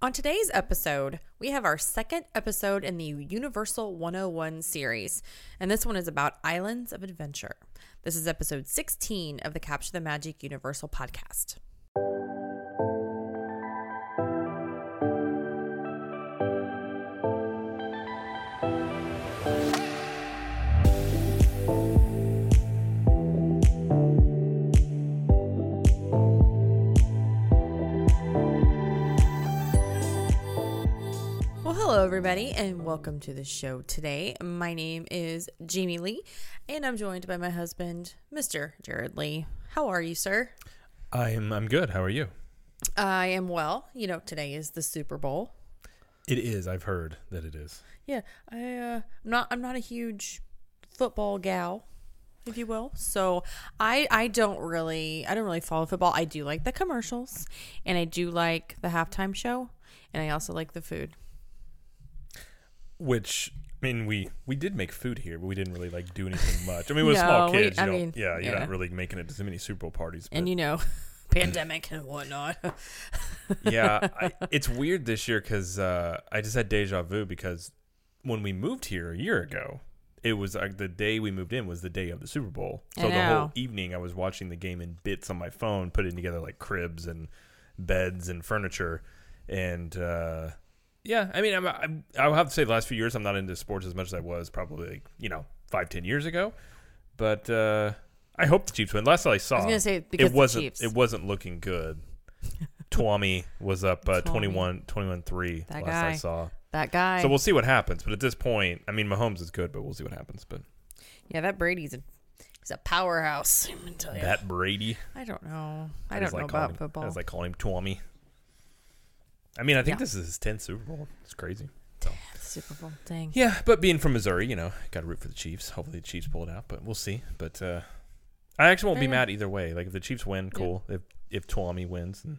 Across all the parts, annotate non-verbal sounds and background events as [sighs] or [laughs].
On today's episode, we have our second episode in the Universal 101 series, and this one is about Islands of Adventure. This is episode 16 of the Capture the Magic Universal podcast. Everybody, and welcome to the show today. My name is Jamie Lee, and I'm joined by my husband, Mr. Jared Lee. How are you, sir? I'm I'm good. How are you? I am well. You know, today is the Super Bowl. It is. I've heard that it is. Yeah, I uh, I'm not I'm not a huge football gal, if you will. So I I don't really I don't really follow football. I do like the commercials, and I do like the halftime show, and I also like the food. Which I mean, we we did make food here, but we didn't really like do anything much. I mean, with [laughs] No, small kids, I you mean, yeah, you're yeah. not really making it to so many Super Bowl parties. But And you know, [laughs] pandemic and whatnot. [laughs] yeah, I, it's weird this year because uh, I just had deja vu because when we moved here a year ago, it was like the day we moved in was the day of the Super Bowl. So the whole evening I was watching the game in bits on my phone, putting together like cribs and beds and furniture, and uh, yeah, I mean, I'm, I'm I'll have to say the last few years I'm not into sports as much as I was probably like, you know five ten years ago, but uh, I hope the Chiefs win. Last I saw, I was gonna say because it wasn't Chiefs. it wasn't looking good. [laughs] Twami was up uh, 21 21-3 That last I saw. that guy. So we'll see what happens, but at this point, I mean Mahomes is good, but we'll see what happens, but yeah, that Brady's a he's a powerhouse. [laughs] I'm gonna tell you. that Brady, I don't know. I, I don't know like about him, football. I was like calling him Twami. I mean, I think Yeah. this is his 10th Super Bowl. It's crazy. So. Super Bowl dang. Yeah, but being from Missouri, you know, got to root for the Chiefs. Hopefully the Chiefs pull it out, but we'll see. But uh, I actually won't be Yeah. mad either way. Like if the Chiefs win, cool. If if Tuami wins, then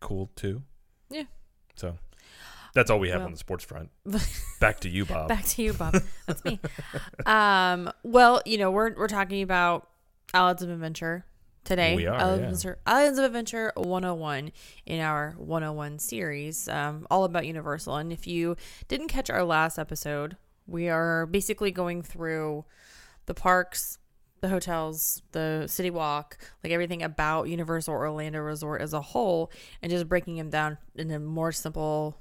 cool too. Yeah. So that's all we have Well- on the sports front. [laughs] Back to you, Bob. Back to you, Bob. [laughs] That's me. Um, well, you know, we're we're talking about Islands of Adventure today. We are, Islands, yeah. of Adventure, Islands of Adventure 101 in our 101 series, um, all about Universal. And if you didn't catch our last episode, we are basically going through the parks, the hotels, the city walk, like everything about Universal Orlando Resort as a whole, and just breaking them down into more simple,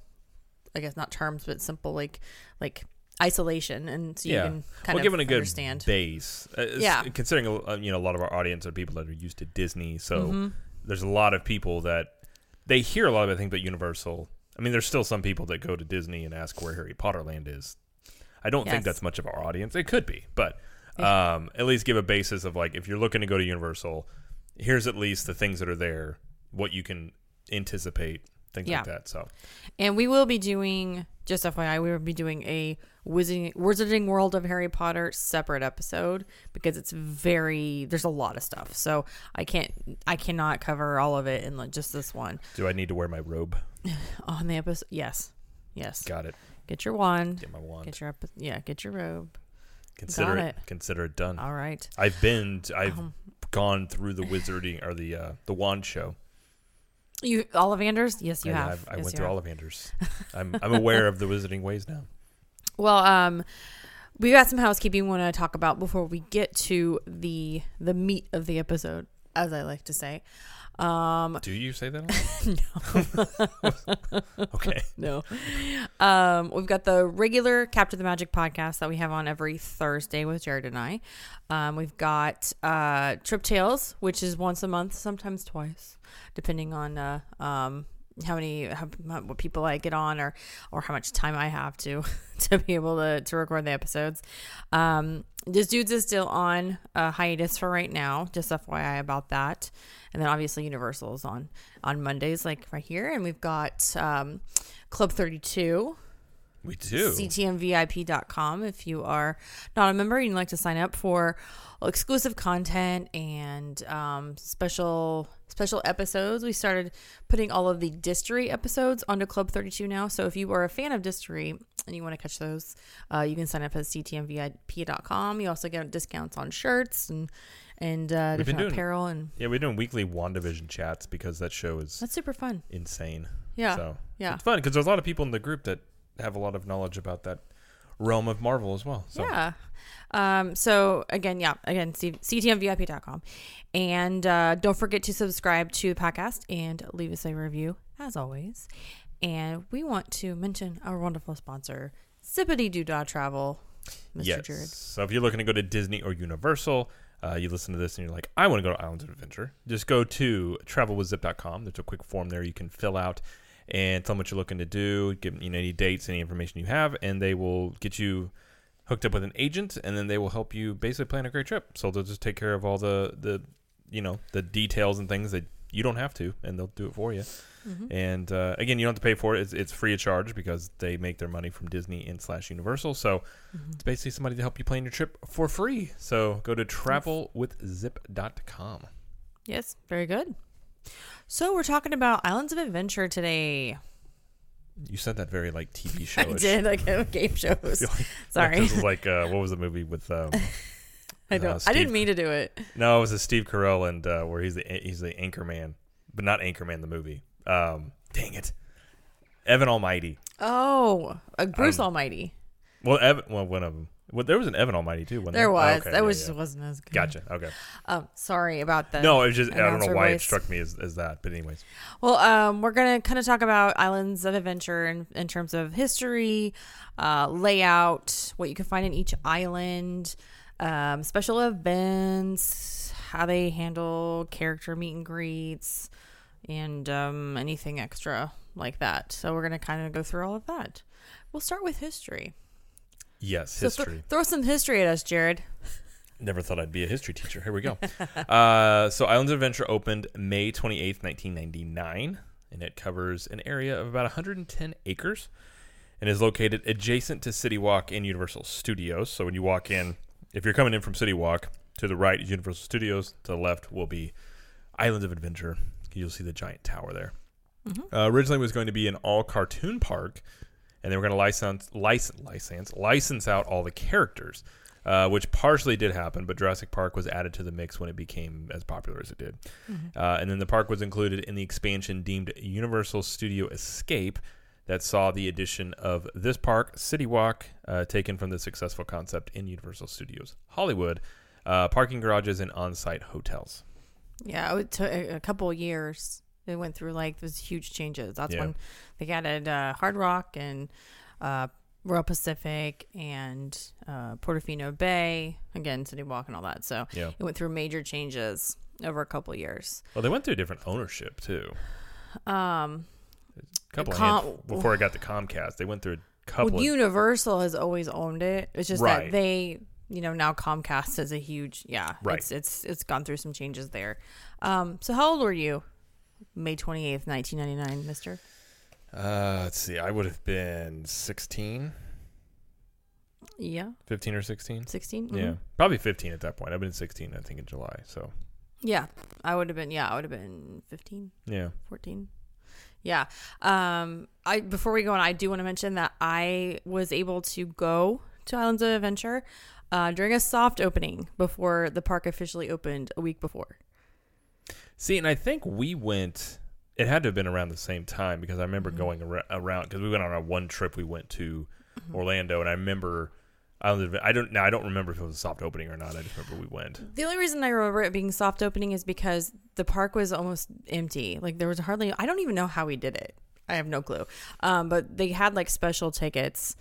I guess not terms, but simple like like isolation, and so you Yeah. can kind well, of given a good understand. base, uh, Yeah. Considering uh, you know a lot of our audience are people that are used to Disney, so Mhm. there's a lot of people that they hear a lot of I think about Universal. I mean, there's still some people that go to Disney and ask where Harry Potter Land is. I don't Yes. think that's much of our audience. It could be, but um, at least give a basis of like if you're looking to go to Universal, here's at least the things that are there, what you can anticipate, things Yeah. like that. So And we will be doing, just FYI, we will be doing a Wizarding, Wizarding World of Harry Potter separate episode because it's very, there's a lot of stuff. So I can't, I cannot cover all of it in like just this one. do I need to wear my robe? [laughs] On the episode, yes. Yes. Got it. Get your wand. Get my wand. Get your, epi- yeah, get your robe. Consider it, it. Consider it done. All right. I've been. I've Um, gone through the wizarding or the uh, the wand show. You, Ollivanders? Yes, you I, have. I Yes, went through have. Ollivanders. [laughs] I'm I'm aware of the wizarding ways now. Well, um, we got some housekeeping we want to talk about before we get to the the meat of the episode, as I like to say. Um, Do you say that? [laughs] no. [laughs] okay. no, um, we've got the regular Capture the Magic podcast that we have on every Thursday with Jared and I. Um, we've got uh, Trip Tales, which is once a month, sometimes twice, depending on uh, um, how many how, what people I get on or or how much time I have to [laughs] to be able to to record the episodes. Um, this dudes is still on uh, hiatus for right now. Just FYI about that. And then obviously Universal is on on Mondays, like right here, and we've got um, Club Thirty Two. We do. CTMVIP.com. If you are not a member and you'd like to sign up for exclusive content and um, special special episodes, we started putting all of the Distory episodes onto Club 32 now. So if you are a fan of Distory and you want to catch those, uh, you can sign up at CTMVIP.com. You also get discounts on shirts and and uh, different doing- apparel, and Yeah, we're doing weekly WandaVision chats because that show is that's super fun. insane. Yeah. So yeah. it's fun because there's a lot of people in the group that have a lot of knowledge about that realm of Marvel as well. So Yeah. Um, so again, yeah, again, ctmvip.com. And uh, don't forget to subscribe to the podcast and leave us a review as always. And we want to mention our wonderful sponsor, Zippity Doo Dah Travel, Mr. yes. Jared. So if you're looking to go to Disney or Universal, uh, you listen to this and you're like, I want to go to Islands of Adventure. Just go to travelwithzip.com. There's a quick form there you can fill out and tell them what you're looking to do, give you know any dates, any information you have, and they will get you hooked up with an agent, and then they will help you basically plan a great trip. So they'll just take care of all the the you know the details and things that you don't have to, and they'll do it for you. Mm-hmm. And uh, again, you don't have to pay for it. It's, it's free of charge because they make their money from Disney and slash Universal. So Mm-hmm. it's basically somebody to help you plan your trip for free. So go to travelwithzip.com. Yes, very good. So we're talking about Islands of Adventure today. You said that very like TV show. [laughs] I did like [laughs] game [laughs] shows. Sorry, This was like uh, what was the movie with? Um, I uh, don't. I Steve- didn't mean to do it. no, it was a Steve Carell and uh, where he's the he's the anchor man, but not Anchorman the movie. Um, dang it, Evan Almighty. Oh, uh, Bruce Um, Almighty. Well, Evan. Well, one of them. Well, there was an Evan Almighty too. Wasn't There Oh, was. okay, that yeah, was yeah. wasn't as good. Gotcha. Okay. Um, sorry about that. No, it was just I don't know why it struck me as, as that, but anyways. Well, um, we're gonna kind of talk about Islands of Adventure in, in terms of history, uh, layout, what you can find in each island, um, special events, how they handle character meet and greets, and um, anything extra like that. So we're gonna kind of go through all of that. We'll start with history. Yes, So th- history. throw some history at us, Jared. Never thought I'd be a history teacher. Here we go. [laughs] uh, so Islands of Adventure opened May 28th, 1999, and it covers an area of about 110 acres and is located adjacent to City Walk and Universal Studios. So when you walk in, if you're coming in from City Walk, to the right is Universal Studios, to the left will be Islands of Adventure. You'll see the giant tower there. Uh, originally, it was going to be an all cartoon park, and they were going to license, license, license, license out all the characters, uh, which partially did happen. But Jurassic Park was added to the mix when it became as popular as it did, uh, and then the park was included in the expansion deemed Universal Studio Escape, that saw the addition of this park, City Walk, uh, taken from the successful concept in Universal Studios Hollywood, uh, parking garages and on-site hotels. Yeah, it took a a couple of years. They went through like those huge changes. That's Yeah. when they added uh, Hard Rock and uh, Royal Pacific and uh, Portofino Bay, again, City Walk and all that. So Yeah. it went through major changes over a couple of years. Well, they went through different ownership too. Um, A couple of Com- before I got to Comcast, they went through a couple. well, Universal has always owned it. It's just Right. that they, you know, now Comcast is a huge, yeah, Right. It's it's it's gone through some changes there. Um, so how old were you? May twenty eighth, nineteen ninety nine, Mister. uh, let's see, I would have been 16, Yeah, 15 or 16. 16 Yeah, probably 15 at that point. I've been 16, I think, in July. So Yeah, I would have been. Yeah, I would have been 15, yeah, 14. Yeah. Um. I before we go on, I do want to mention that I was able to go to Islands of Adventure uh, during a soft opening before the park officially opened a week before. See, and I think we went. It had to have been around the same time because I remember Mm-hmm. going ar- around because we went on our one trip. We went to Mm-hmm. Orlando, and I remember. I don't. I don't. Now I don't remember if it was a soft opening or not. I just remember we went. The only reason I remember it being soft opening is because the park was almost empty. Like there was hardly. I don't even know how we did it. I have no clue. Um, but they had like special tickets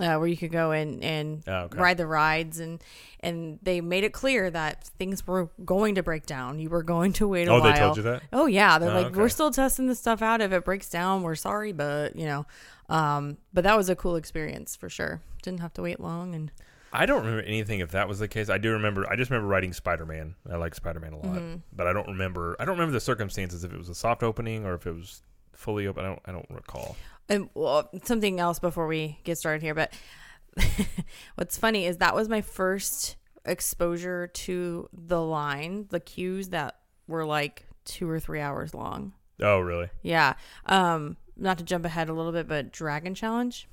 uh, where you could go in and Oh, okay. ride the rides, and and they made it clear that things were going to break down. You were going to wait a Oh, while. Oh, they told you that. Oh yeah, they're Oh, like, okay. we're still testing this stuff out. If it breaks down, we're sorry, but you know, um, but that was a cool experience for sure. Didn't have to wait long, and I don't remember anything if that was the case. I do remember. I just remember writing Spider Man. I like Spider Man a lot, Mm-hmm. but I don't remember. I don't remember the circumstances if it was a soft opening or if it was fully open. I don't. I don't recall. And well, something else before we get started here, but [laughs] what's funny is that was my first exposure to the line, the queues that were like two or three hours long. Oh, really? Yeah. Um, not to jump ahead a little bit, but Dragon Challenge,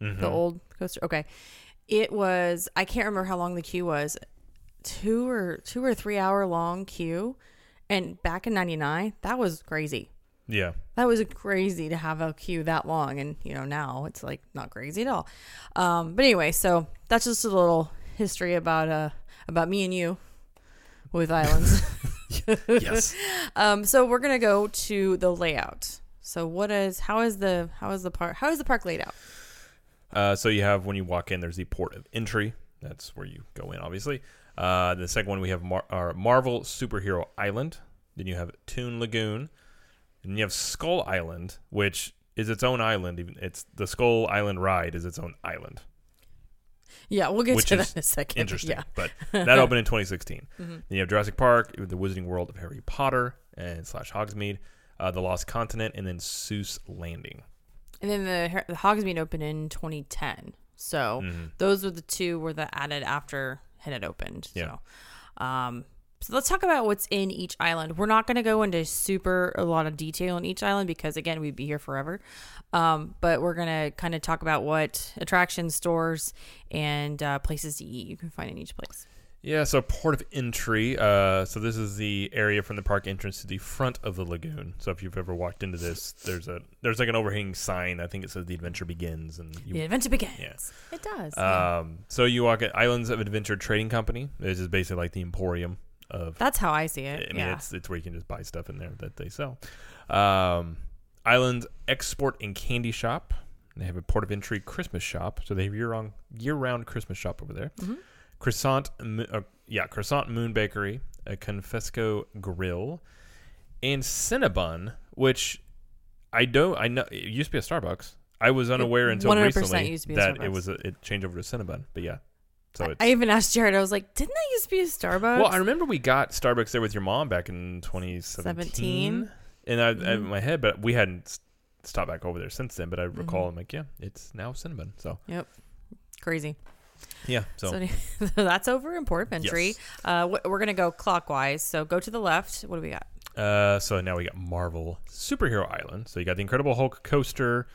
Mhm. the old coaster. Okay. It was I can't remember how long the queue was. Two or two or three hour long queue. And back in ninety nine, that was crazy. Yeah. That was crazy to have a queue that long, and you know now it's like not crazy at all. Um, but anyway, so that's just a little history about uh about me and you with islands. [laughs] [laughs] yes. um, so we're gonna go to the layout. So what is how is the how is the park how is the park laid out? Uh, so you have when you walk in, there's the port of entry. That's where you go in, obviously. Uh, the second one we have Mar- our Marvel Superhero Island. Then you have Toon Lagoon. And you have Skull Island, which is its own island. Even it's the Skull Island ride is its own island. Yeah, we'll get to that in a second. [laughs] Interesting, Yeah. but [laughs] that opened in 2016. Mhm. Then you have Jurassic Park, the Wizarding World of Harry Potter and slash Hogsmeade, uh, the Lost Continent, and then Seuss Landing. And then the the Hogsmeade opened in 2010. So Mhm. those were the two were the added after it had opened. Yeah. So, um, so let's talk about what's in each island. We're not going to go into super a lot of detail in each island because again we'd be here forever. Um, but we're going to kind of talk about what attractions, stores, and uh, places to eat you can find in each place. Yeah, so port of entry. Uh, so this is the area from the park entrance to the front of the lagoon. So if you've ever walked into this, there's a there's like an overhanging sign. I think it says the adventure begins, and you the adventure begins. yeah. It does. yeah. Um, so you walk at Islands of Adventure Trading Company. This is basically like the emporium of. That's how I see I it. mean, yeah. it's it's where you can just buy stuff in there that they sell. Um, Islands Export and Candy Shop. They have a port of entry Christmas shop, so they have year round year round Christmas shop over there. Mhm. Croissant, uh, yeah, Croissant Moon Bakery, a Confisco Grill, and Cinnabon, which I don't. I know it used to be a Starbucks. I was unaware until 100% recently used to be a that Starbucks. it was a, it changed over to Cinnabon. But yeah, so it's I even asked Jared. I was like, "Didn't that used to be a Starbucks?" well, I remember we got Starbucks there with your mom back in 2017. 17. And I, Mhm. in my head, but we hadn't stopped back over there since then. But I recall, Mhm. I'm like, yeah, it's now Cinnabon. So yep, Crazy. yeah, so, So, [laughs] that's over in Port of Yes. Uh, wh- we're gonna go clockwise. So go to the left. What do we got? uh, so now we got Marvel Superhero Island. So you got the Incredible Hulk coaster,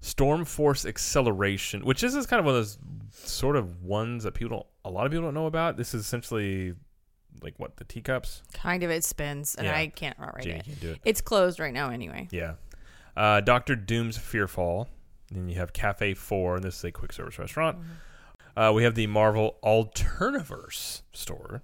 Storm Force Accelatron, which this is kind of one of those sort of ones that people, don't, a lot of people don't know about. This is essentially like what the teacups. Kind of it spins, and Yeah. I can't outright Jamie it. can do it. It's closed right now, anyway. Yeah. Uh, Doctor Doom's Fearfall. Then you have Cafe Four, and this is a quick service restaurant. Uh, we have the Marvel Alterniverse store.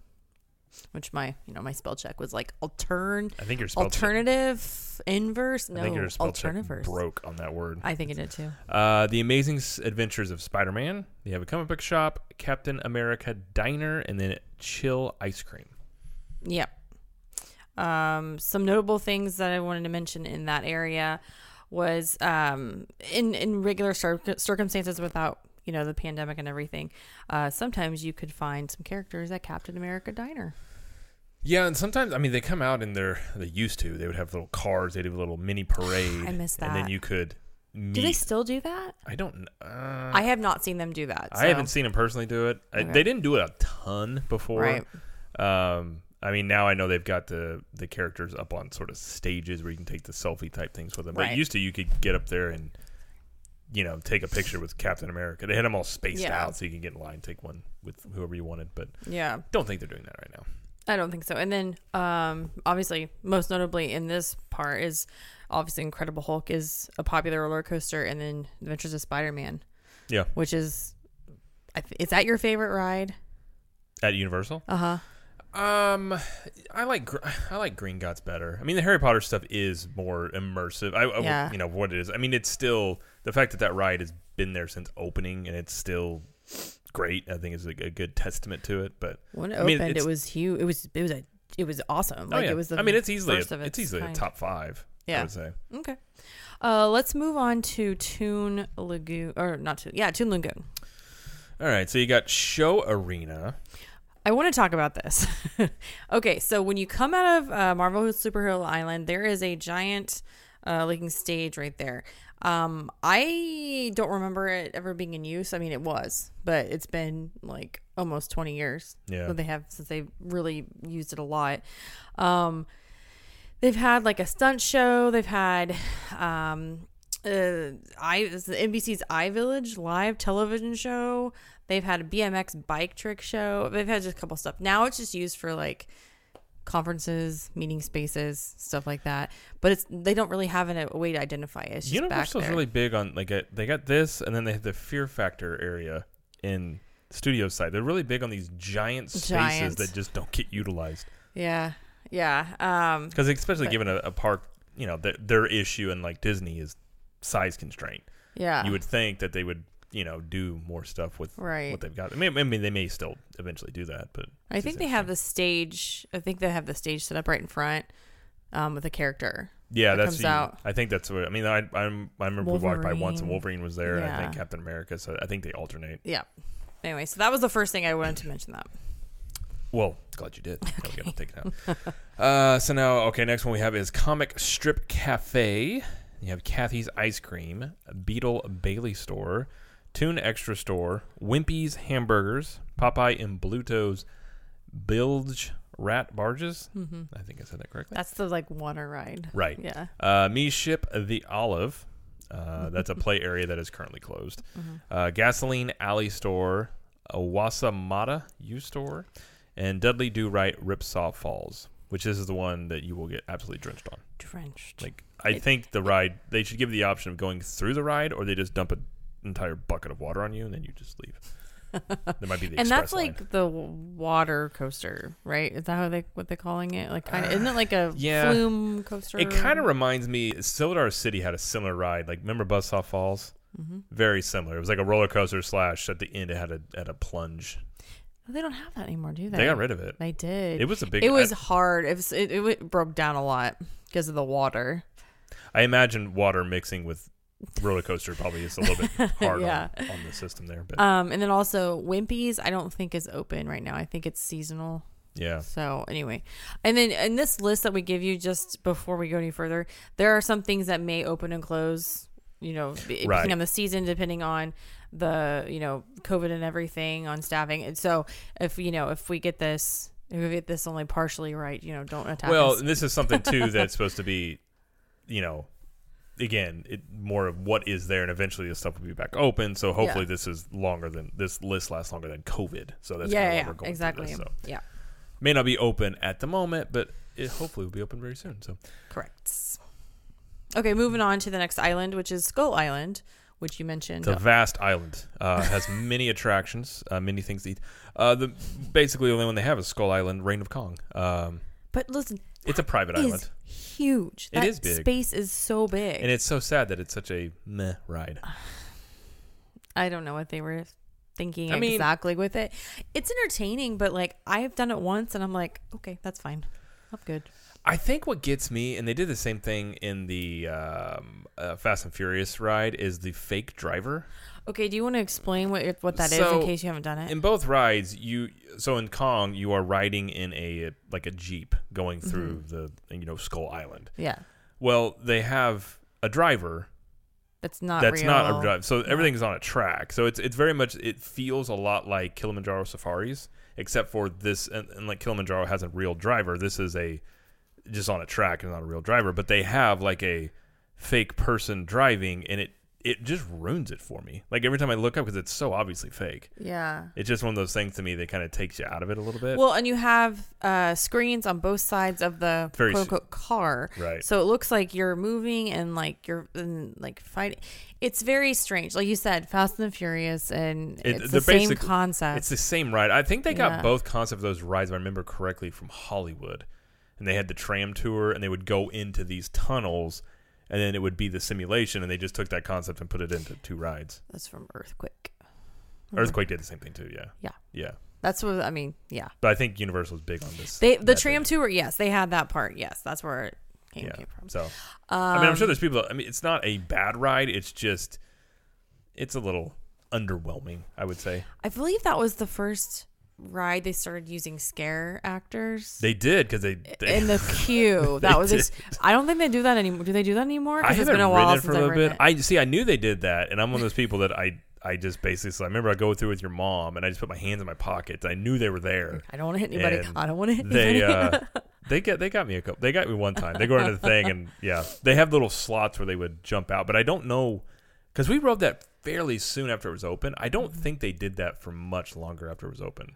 Which my, you know, my spell check was like altern, I think your spell check, alternative, inverse. I No, think your spell check alterniverse. broke on that word. I think it did too. Uh, the Amazing Adventures of Spider-Man. You have a comic book shop, Captain America Diner, and then Chill Ice Cream. Yep. Um, some notable things that I wanted to mention in that area was um, in in regular cir- circumstances without you know the pandemic and everything. Uh, sometimes you could find some characters at Captain America Diner. Yeah, and sometimes I mean they come out and they're they used to. They would have little cars. They'd have a little mini [sighs] parade. I missed And then you could meet. Do they still do that? I don't. Uh, I have not seen them do that. I haven't seen them personally do it. I, they didn't do it a ton before. Right. Um, I mean, now I know they've got the the characters up on sort of stages where you can take the selfie type things with them. But used to, you could get up there and you know take a picture with Captain America. They had them all spaced Yeah. out so you can get in line, take one with whoever you wanted. But Yeah. don't think they're doing that right now. I don't think so. And then, um, obviously, most notably in this part is obviously Incredible Hulk is a popular roller coaster, and then Adventures of Spider Man. Yeah. Which is, is that your favorite ride? At Universal, Uh huh. um, I like [sighs] I like Gringotts better. I mean, the Harry Potter stuff is more immersive. I, I- Yeah. you know what it is. I mean, it's still the fact that that ride has been there since opening and it's still great. I think is a, a good testament to it. But When it I mean, opened, it was huge. It was it was a it was awesome. oh Like yeah, it was. The I mean, it's easily first a, of it's its easily a top five. Yeah. I would say. Okay. Uh, let's move on to Toon Lagoon, or not Toon. Yeah, Toon Lagoon. All right, so you got Show Arena. I want to talk about this. [laughs] okay, so when you come out of uh, Marvel Superhero Island, there is a giant uh, looking stage right there. Um, I don't remember it ever being in use. I mean, it was, but it's been like almost 20 years Yeah. that they have since they've really used it a lot. Um, they've had like a stunt show. They've had um, uh, I it's the NBC's iVillage live television show. They've had a BMX bike trick show. They've had just a couple stuff. Now it's just used for like conferences, meeting spaces, stuff like that. But it's they don't really have an, a way to identify it. It's Universal's really big on like a, they got this, and then they have the Fear Factor area in studio side. They're really big on these giant spaces Giant. that just don't get utilized. yeah, yeah. Um, Because especially But- given a, a park, you know, their, their issue in like Disney is size constraint. yeah. You would think that they would, you know, do more stuff with right. what they've got. I mean, I mean, they may still eventually do that, but I think they have the stage. I think they have the stage set up right in front, um, with a character. Yeah, that that's comes the- out. I think that's what I mean. I I'm, I remember we walked by once and Wolverine. Wolverine was there, and I think Captain America. So I think they alternate. Yeah. Anyway, so that was the first thing I wanted to mention. That. Well, glad you did. Now gotta take it out. uh, so now, okay, next one we have is Comic Strip Cafe. You have Kathy's Ice Cream, Beetle Bailey Store, Toon Extra Store, Wimpy's Hamburgers, Popeye and Bluto's Bilge Rat Barges. Mm-hmm. I think I said that correctly. That's the like water ride. right. Yeah. Uh, Me Ship the Olive. Uh, [laughs] that's a play area that is currently closed. Mhm. Uh, Gasoline Alley Store, Wossamotta U Store, and Dudley Do Right Ripsaw Falls, which is the one that you will get absolutely drenched on. Drenched. Like I It- think the ride they should give the option of going through the ride, or they just dump an entire bucket of water on you and then you just leave. [laughs] that might be the and that's line. like the water coaster, right? Is that how they what they're calling it? Like kind of isn't it like a [sighs] yeah. flume coaster? It kind of reminds me. Silver City had a similar ride. Like remember Buzzsaw Falls? hmm Very similar. It was like a roller coaster slash. At the end, it had a had a plunge. They don't have that anymore, do they? They got rid of it. They did. It was a big. it was I, hard. It was it, it broke down a lot because of the water. I imagine water mixing with roller coaster probably is a little bit [laughs] hard Yeah. on, on the system there. But Um, and then also Wimpy's, I don't think is open right now. I think it's seasonal. yeah, So anyway, and then in this list that we give you just before we go any further, there are some things that may open and close. You know, Right. depending on the season, depending on the you know COVID and everything on staffing. And so if you know if we get this, if we get this only partially right, you know, don't attack Well, us. this is something too [laughs] that's supposed to be, you know, again, it more of what is there, and eventually this stuff will be back open. So hopefully Yeah. this is longer than this list lasts longer than COVID. So that's yeah, yeah, we're going exactly. This, so Yeah, may not be open at the moment, but it hopefully will be open very soon. So correct. Okay, moving on to the next island, which is Skull Island, which you mentioned. It's a vast island. Uh, has [laughs] many attractions, uh, many things to eat. Uh, the basically the only one they have is Skull Island, Reign of Kong. Um, but listen, it's a private is island, huge. It That is big. Space is so big. and it's so sad that it's such a meh ride. [sighs] I don't know what they were thinking I mean- exactly with it. It's entertaining, but like I've done it once and I'm like, okay, that's fine. I'm good. I think what gets me, and they did the same thing in the um, uh, Fast and Furious ride, is the fake driver. Okay, do you want to explain what what that is So, in case you haven't done it? In both rides, you so in Kong, you are riding in a like a jeep going mm-hmm. through the you know Skull Island. yeah, Well, they have a driver that's not that's real. not a drive. So everything's on a track. So it's it's very much it feels a lot like Kilimanjaro safaris, except for this and, and like Kilimanjaro has a real driver. This is a just on a track and not a real driver. But they have like a fake person driving, and it it just ruins it for me. Like every time I look up because it's so obviously fake. Yeah. It's just one of those things to me that kind of takes you out of it a little bit. Well, and you have uh, screens on both sides of the Very quote unquote car. right. So it looks like you're moving and like you're and like fighting. It's very strange. Like you said, Fast and the Furious, and It- it's the same concept. It's the same ride. I think they got Yeah. both concepts of those rides, if I remember correctly, from Hollywood. And they had the tram tour, and they would go into these tunnels, and then it would be the simulation, and they just took that concept and put it into two rides. That's from Earthquake. Earthquake did the same thing too, yeah. Yeah. Yeah. That's what I mean. Yeah. But I think Universal Universal's big on this. They the method. tram tour. Yes, they had that part. Yes, that's where it came, Yeah. came from. So, Um, I mean, I'm sure there's people, I mean, it's not a bad ride. It's just, it's a little underwhelming, I would say. I believe that was the first ride they started using scare actors. They did, because they, they in the [laughs] queue. That was. Ex- I don't think they do that anymore. Do they do that anymore? I haven't been a while it for a little bit. it. I see. I knew they did that, and I'm one of those [laughs] people that I I just basically. So I remember I go through with your mom, and I just put my hands in my pockets. I knew they were there. I don't want to hit anybody. And I don't want to hit They anybody. uh, [laughs] they get they got me a couple. They got me one time. They go into the thing, and yeah, they have little slots where they would jump out, but I don't know because we rode that fairly soon after it was open. I don't Mm-hmm. think they did that for much longer after it was open.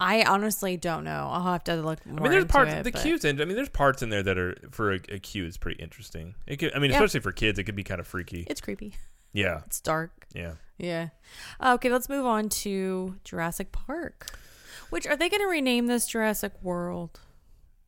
I honestly don't know. I'll have to look I mean, there's parts it, the but- queues. In, I mean, there's parts in there that are for a, a queue is pretty interesting. It could, I mean, Yeah. especially for kids, it could be kind of freaky. It's creepy. Yeah, It's dark. yeah. Yeah. Okay, let's move on to Jurassic Park. Which are they going to rename this Jurassic World?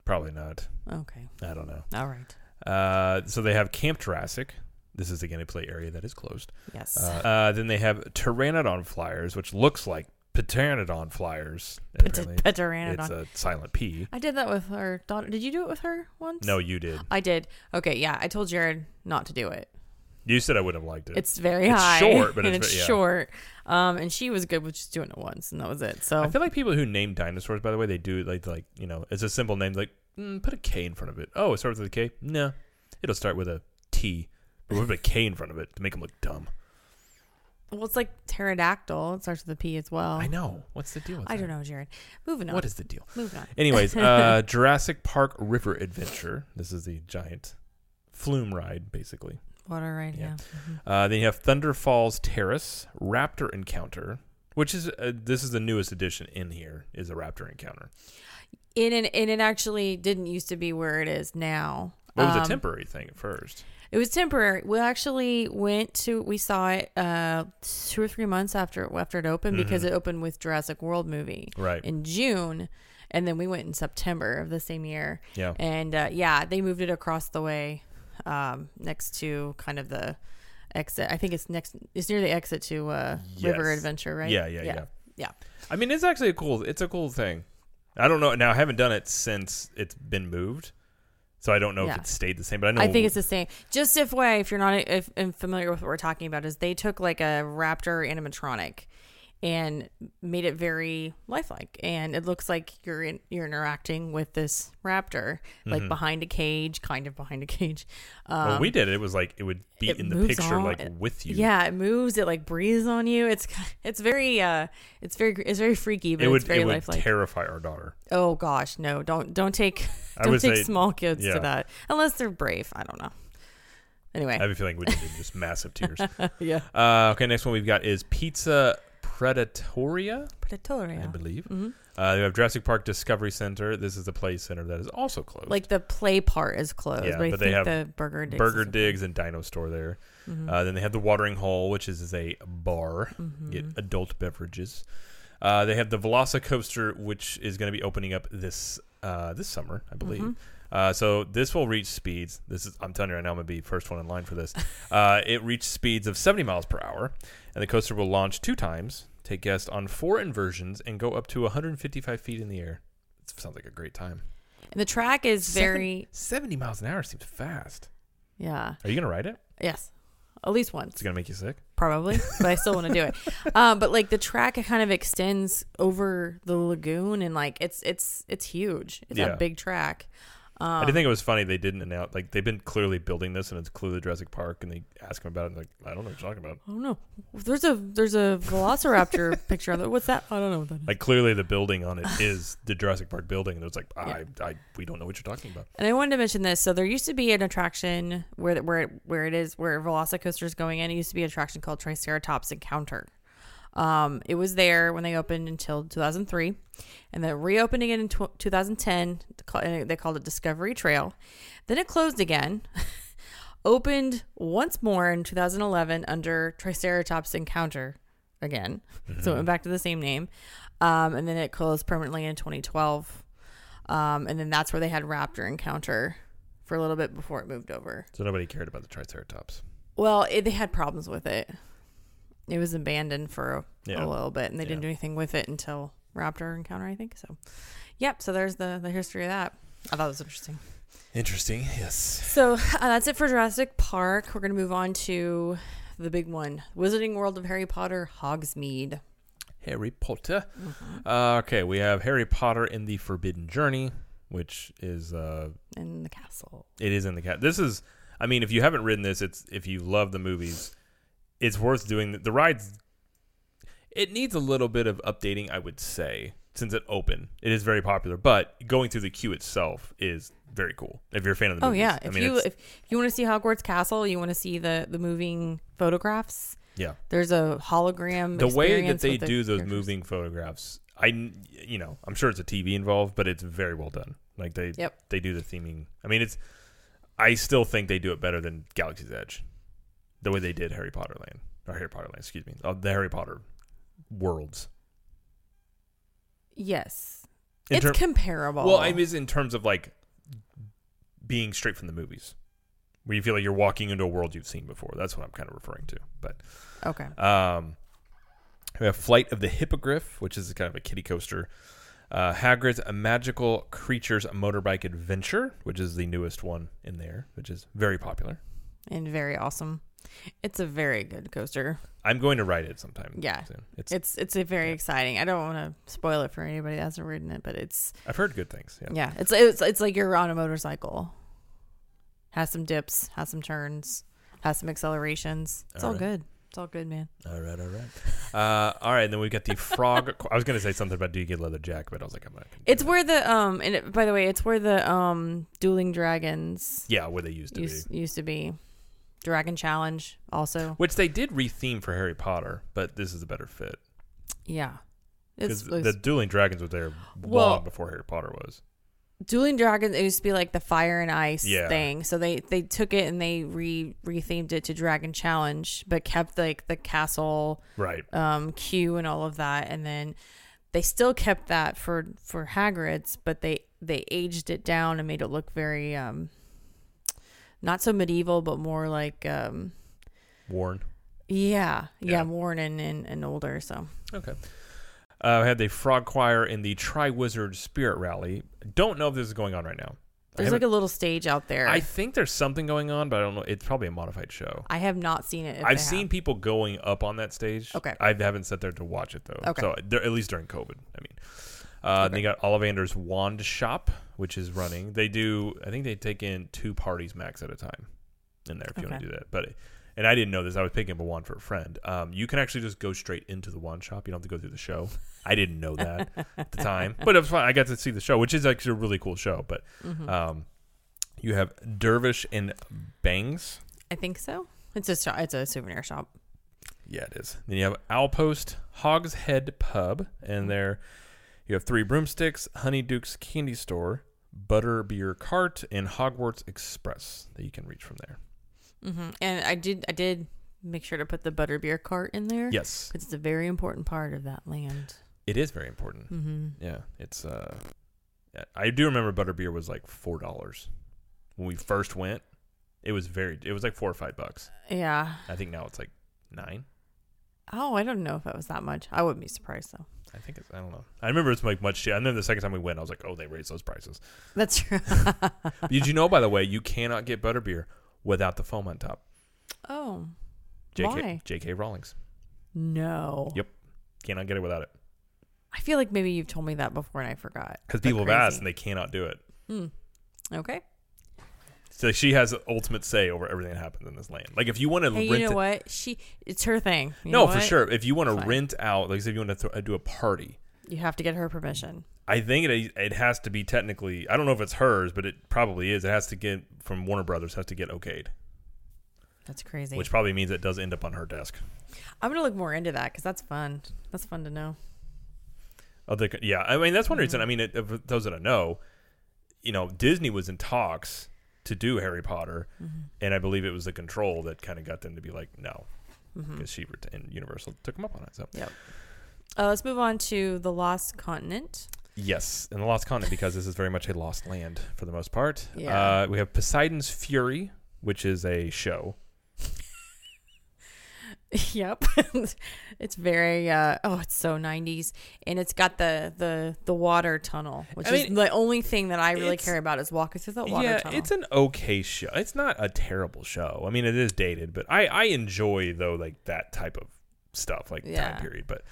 Probably not. Okay. I don't know. All right. Uh, so they have Camp Jurassic. This is the game play area that is closed. Yes. Uh, uh, then they have Pteranodon flyers, which looks like Pteranodon flyers. Pter- Apparently, it's a silent P. I did that with our daughter. Did you do it with her once? No, you did. I did. Okay, yeah. I told Jared not to do it. You said I wouldn't have liked it. It's very It's high. short, but [laughs] and it's it's yeah. short. Um, and she was good with just doing it once, and that was it. So I feel like people who name dinosaurs, by the way, they do like like you know, it's a simple name. Like mm, put a K in front of it. Oh, it starts with a K. No, it'll start with a T. But we'll put a K in front of it to make them look dumb. Well, it's like pterodactyl. It starts with a P as well. I know. What's the deal with I that? don't know, Jared. Moving on. What is the deal? Moving on. Anyways, [laughs] uh, Jurassic Park River Adventure. This is the giant flume ride, basically. Water ride. Yeah. yeah. Mhm. Uh, then you have Thunder Falls Terrace Raptor Encounter, which is uh, this is the newest addition in here. Is a Raptor Encounter. And it, and it actually didn't used to be where it is now. Well, it was Um, a temporary thing at first. It was temporary. We actually went to we saw it uh two or three months after after it opened because Mhm. it opened with Jurassic World movie Right. in June, and then we went in September of the same year. Yeah. And uh, yeah, they moved it across the way, um, next to kind of the exit. I think it's next. It's near the exit to uh, River Adventure, right? Yeah, yeah, yeah, Yeah. I mean, it's actually a cool. It's a cool thing. I don't know. Now I haven't done it since it's been moved, so I don't know Yeah. if it stayed the same. But I know. I think it's the same. Just if way, if you're not if, if familiar with what we're talking about, is they took like a raptor animatronic and made it very lifelike, and it looks like you're in, you're interacting with this raptor, like Mhm. behind a cage, kind of behind a cage. Um, When we did it, it was like it would be it in the picture, on- like with you. Yeah, it moves. It like breathes on you. It's it's very uh it's very it's very freaky, but it would it's very it would lifelike. terrify our daughter. oh gosh, no! Don't don't take [laughs] don't take say small kids yeah. to that unless they're brave. I don't know. Anyway, I have a feeling we did just massive tears. [laughs] yeah. Uh, okay, next one we've got is Pizza Predatoria, Predatoria. I believe. hmm Uh, we have Jurassic Park Discovery Center. This is the play center that is also closed. Like the play part is closed, Yeah, but I but they have the burger digs Burger Digs and Dino Store there. Mhm. Uh, then they have the Watering Hole, which is, a bar. Mhm. Get adult beverages. Uh, they have the Velocicoaster, which is going to be opening up this uh, this summer, I believe. Uh, so this will reach speeds. This is I'm telling you right now, I'm gonna be first one in line for this. [laughs] uh, it reached speeds of 70 miles per hour, and the coaster will launch two times, take guests on four inversions, and go up to 155 feet in the air. It sounds like a great time. And the track is very 70 miles an hour seems fast. yeah Are you gonna ride it? yes, at least once. It's gonna make you sick. probably, but I still want to do it. Um, [laughs] but like the track, it kind of extends over the lagoon, and like it's it's it's huge. It's Yeah. a big track. Um, I did think it was funny they didn't announce like they've been clearly building this and it's clearly Jurassic Park and they ask him about it and like I don't know what you're talking about. I don't know. There's a there's a Velociraptor [laughs] picture of it. What's that? I don't know what that is. Like clearly the building on it is the Jurassic Park building and it's like I, I we don't know what you're talking about. And I wanted to mention this. So there used to be an attraction where where it, where it is where Velocicoaster is going in. It used to be an attraction called Triceratops Encounter. Um, it was there when they opened until 2003, and then reopened again in tw 2010. They called it Discovery Trail. Then it closed again. [laughs] opened once more in 2011 under Triceratops Encounter again. So it went back to the same name. Um, and then it closed permanently in 2012. Um, and then that's where they had Raptor Encounter for a little bit before it moved over. So nobody cared about the Triceratops. Well, it, they had problems with it. It was abandoned for a, Yeah. a little bit, and they didn't do anything with it until Raptor Encounter, I think. So, yep. So there's the the history of that. I thought it was interesting. Interesting. Yes. So uh, that's it for Jurassic Park. We're gonna move on to the big one, Wizarding World of Harry Potter, Hogsmeade. Harry Potter. Mm-hmm. Uh, okay, we have Harry Potter in the Forbidden Journey, which is uh in the castle. it is in the cat. This is I mean, if you haven't ridden this, it's if you love the movies, it's worth doing. The, the ride's it needs a little bit of updating, I would say, since it opened. It is very popular, but going through the queue itself is very cool. If you're a fan of the Oh movies. yeah, I if mean, you if you want to see Hogwarts Castle, you want to see the the moving photographs. yeah. There's a hologram. The way that they do those characters. moving photographs, I, you know, I'm sure it's a TV involved, but it's very well done. Like they, Yep. they do the theming. I mean, it's. I still think they do it better than Galaxy's Edge, the way they did Harry Potter Land or Harry Potter Land. Excuse me, uh, the Harry Potter worlds. Yes. In it's term- comparable. Well, I mean, in terms of like being straight from the movies, where you feel like you're walking into a world you've seen before. That's what I'm kind of referring to. But okay. um, we have Flight of the Hippogriff, which is kind of a kiddie coaster. Uh, Hagrid's a Magical Creatures Motorbike Adventure, which is the newest one in there, which is very popular. And very awesome. It's a very good coaster. I'm going to ride it sometime. Yeah. soon. It's, It's it's a very Yeah. exciting. I don't want to spoil it for anybody that hasn't ridden it, but it's I've heard good things. Yeah. yeah, it's it's it's like you're on a motorcycle. Has some dips, has some turns, has some accelerations. It's all, All right. good. It's all good, man. All right, all right. Uh, all right, and then we've got the frog. [laughs] I was going to say something about do you get leather jacket, but I was like, I'm not. Gonna It's that. where the um and it, by the way, it's where the um dueling dragons yeah, where they used to used, be. used to be. Dragon Challenge also. Which they did retheme for Harry Potter, but this is a better fit Yeah. because the Dueling Dragons was there Well- long before Harry Potter was. Dueling Dragons it used to be like the fire and ice Yeah. thing. So they they took it and they re rethemed it to Dragon Challenge, but kept like the castle Right. um queue and all of that and then they still kept that for for Hagrid's, but they they aged it down and made it look very um not so medieval but more like um Warren. yeah, yeah, Yeah. worn and, and, and older. So Okay. Uh, we had the Frog Choir in the Tri Wizard Spirit Rally. Don't know if this is going on right now. There's like a little stage out there. I I, think there's something going on, but I don't know. It's probably a modified show. I have not seen it. I've seen have. people going up on that stage. Okay. I haven't sat there to watch it though. Okay. So at least during COVID, I mean. Uh, Okay. They got Ollivander's Wand Shop, which is running. They do. I think they take in two parties max at a time in there if you want to do that. But and I didn't know this. I was picking up a wand for a friend. Um, you can actually just go straight into the wand shop. You don't have to go through the show. I didn't know that at the time, [laughs] but it was fun. I got to see the show, which is actually a really cool show. But Mhm. um, you have Dervish and Banges. I think so. It's a it's a souvenir shop. Yeah, it is. Then you have Owl Post Hogshead Pub, and there you have Three Broomsticks, Honeyduke's Candy Store, Butter Beer Cart, and Hogwarts Express that you can reach from there. hmm And I did I did make sure to put the butterbeer cart in there. Yes, because it's a very important part of that land. it is very important. hmm Yeah, it's. uh I do remember Butterbeer was like four dollars when we first went. It was very. It was like four or five bucks. Yeah. I think now it's like nine. Oh, I don't know if it was that much. I wouldn't be surprised though. I think it's. I don't know. I remember it's like much. Shit. I remember the second time we went, I was like, oh, they raised those prices. That's true. Did you know, by the way, you cannot get Butterbeer without the foam on top? oh, JK, Why? J.K. Rawlings no. Yep. cannot get it without it I feel like maybe you've told me that before and I forgot. because But people have asked and they cannot do it. Hmm. Okay. So she has ultimate say over everything that happens in this land. Like if you want to Hey, rent you know it, what? She it's her thing. You no, for what? sure. If you want to rent out, like if you want to th- do a party, You have to get her permission. I think it it has to be technically. I don't know if it's hers, but it probably is. It has to get from Warner Brothers. Has to get okayed, That's crazy. which probably means it does end up on her desk. I'm gonna look more into that because that's fun. That's fun to know. Oh, yeah. I mean, that's one reason. Mhm. I mean, it, those that I know, you know, Disney was in talks to do Harry Potter, Mm-hmm. and I believe it was the Control that kind of got them to be like, no, because she ret- and Universal took them up on it. So Uh, let's move on to the Lost Continent. yes, and the Lost Continent because this is very much a lost land for the most part. Yeah. Uh, we have Poseidon's Fury, which is a show. [laughs] yep, [laughs] it's very. Uh, oh, it's so 90s, and it's got the the the water tunnel, which I is mean, the only thing that I really it's- care about is walking through that water yeah, tunnel. it's an okay show. It's not a terrible show. I mean, it is dated, but I I enjoy though like that type of stuff, like Yeah. time period. But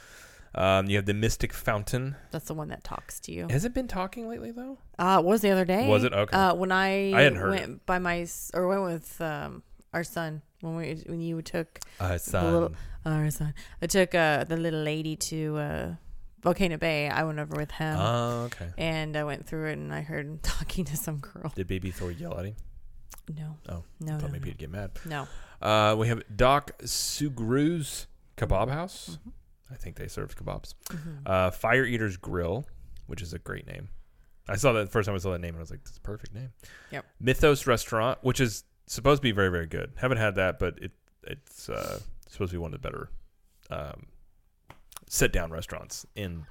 um, you have the Mystic Fountain. That's the one that talks to you. Has it been talking lately though? Uh, it was the other day. Was it? Okay. Uh, when I, I hadn't heard went by my s- or went with um our son when we when you took Uh, little- our son. I took uh the little lady to uh Volcano Bay. I went over with him. Oh, okay. and I went through it and I heard him [laughs] talking to some girl. Did Baby Thor yell at him? No. Oh, no, thought no, maybe no. he'd get mad. no. Uh, we have Doc Sugrue's Kebab House. Mhm. I think they serve kebabs. Mhm. Uh, Fire Eaters Grill, which is a great name. I saw that the first time I saw that name and I was like, "That's a perfect name." Yep. Mythos Restaurant, which is supposed to be very very good. Haven't had that, but it it's uh, supposed to be one of the better um, sit down restaurants in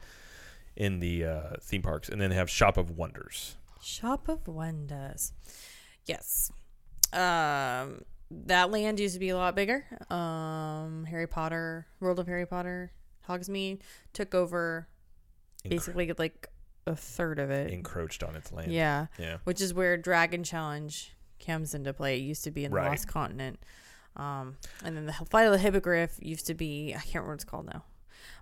in the uh, theme parks. And then they have Shop of Wonders. Shop of Wonders. Yes. Um, that land used to be a lot bigger. Um, Harry Potter, World of Harry Potter, Hogsmeade took over basically like a third of it. encroached on its land. Yeah, Yeah. which is where Dragon Challenge comes into play. It used to be in the Right. Lost Continent. Um, and then the Flight of the Hippogriff used to be I can't remember what it's called now.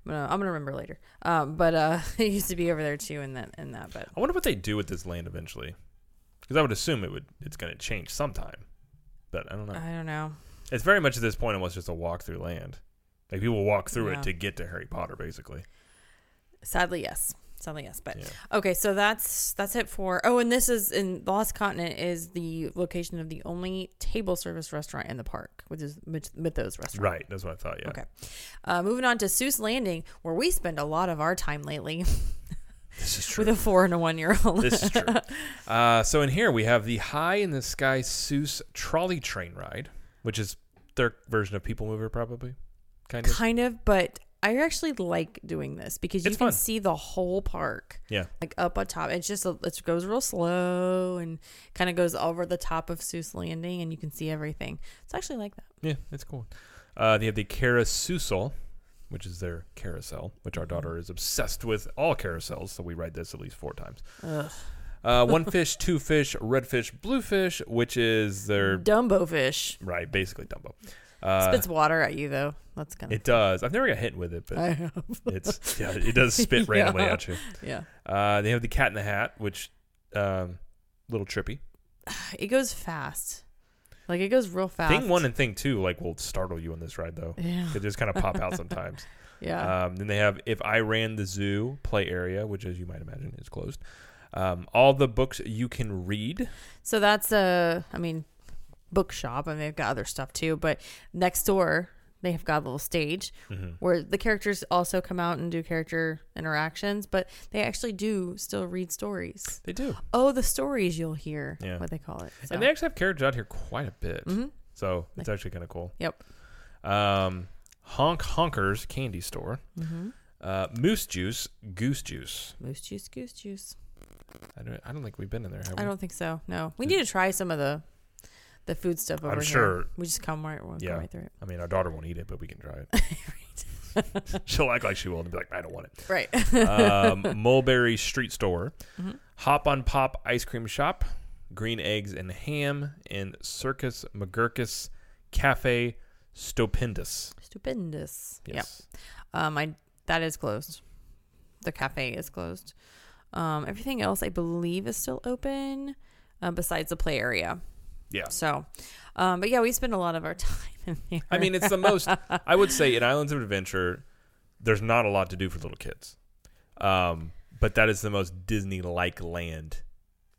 I'm gonna I'm gonna remember later. Um, but uh, [laughs] it used to be over there too in that in that. But I wonder what they do with this land eventually, because I would assume it would it's going to change sometime, but I don't know. I don't know. It's very much at this point almost just a walk through land. Like people walk through Yeah. it to get to Harry Potter, basically. Sadly, yes. Sadly, else. But Yeah. okay, so that's that's it for. Oh, and this is in the Lost Continent is the location of the only table service restaurant in the park, which is Mythos restaurant. Right. That's what I thought. Yeah. Okay. Uh, moving on to Seuss Landing, where we spend a lot of our time lately [laughs] This is true. with a four and a one year old. this is true. Uh, so in here we have the High in the Sky Seuss trolley train ride, which is their version of People Mover, probably. Kind of. kind of, but I actually like doing this because you It's can fun. see the whole park. Yeah. Like up on top. It's just, a, it goes real slow and kind of goes over the top of Seuss Landing and you can see everything. It's actually like that. Yeah, it's cool. Uh, they have the Carousel, which is their carousel, which our daughter is obsessed with all carousels. So we ride this at least four times. Ugh. Uh, one [laughs] fish, two fish, red fish, blue fish, which is their Dumbo fish. right, basically Dumbo. Uh, Spits water at you though. That's kind of. it does. I've never got hit with it, but I have. it's yeah, it does [laughs] spit randomly at you. yeah. Uh, they have the Cat in the Hat, which um, little trippy. It goes fast. Like it goes real fast. Thing one and thing two like will startle you on this ride though. Yeah. They just kind of pop out [laughs] sometimes. Yeah. Um, then they have If I Ran the Zoo play area, which, as you might imagine, is closed. Um, all the books you can read. so that's a, I mean, bookshop, and they've got other stuff too. But next door, they have got a little stage Mhm. where the characters also come out and do character interactions, but they actually do still read stories. They do. Oh, the stories you'll hear. Yeah. What they call it. So. And they actually have characters out here quite a bit. hmm So it's actually kind of cool. Yep. Um, Honk Honkers Candy Store. hmm Uh, Moose Juice, Goose Juice. Moose juice, goose juice. I don't, I don't think we've been in there, have we? I don't think so. No, we need to try some of the the food stuff over I'm here. sure- We just come right, we'll Yeah. come right through it. I mean, our daughter won't eat it, but we can try it. [laughs] She'll act like she will and be like, I don't want it. Right. um, Mulberry Street Store, Mhm. Hop on Pop Ice Cream Shop, Green Eggs and Ham, and Circus McGurkus Cafe Stupendous. Stupendous. Yep. Um, I that is closed. The cafe is closed. Um, everything else I believe is still open, uh, besides the play area. Yeah. So, um, but yeah, we spend a lot of our [laughs] time in there. I mean, it's the most, I would say, in [laughs] Islands of Adventure, there's not a lot to do for little kids. Um, but that is the most Disney like land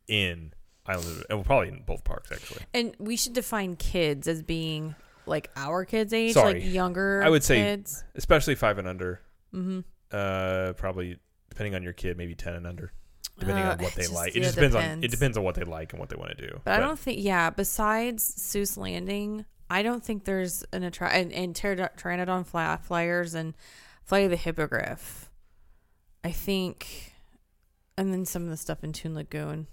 in Islands of and well, probably in both parks, actually. and we should define kids as being like our kids' age, Sorry. like younger. I would say- kids. Especially five and under. Mm-hmm. Uh, probably depending on your kid, maybe 10 and under. Depending Uh, on what they just- like. It yeah, just depends, on it depends on what they like and what they want to do. But, I don't think, yeah. Besides Seuss Landing, I don't think there's an attract and, and Pter- Pteranodon fly- flyers and Flight of the Hippogriff. I think, and then some of the stuff in Toon Lagoon.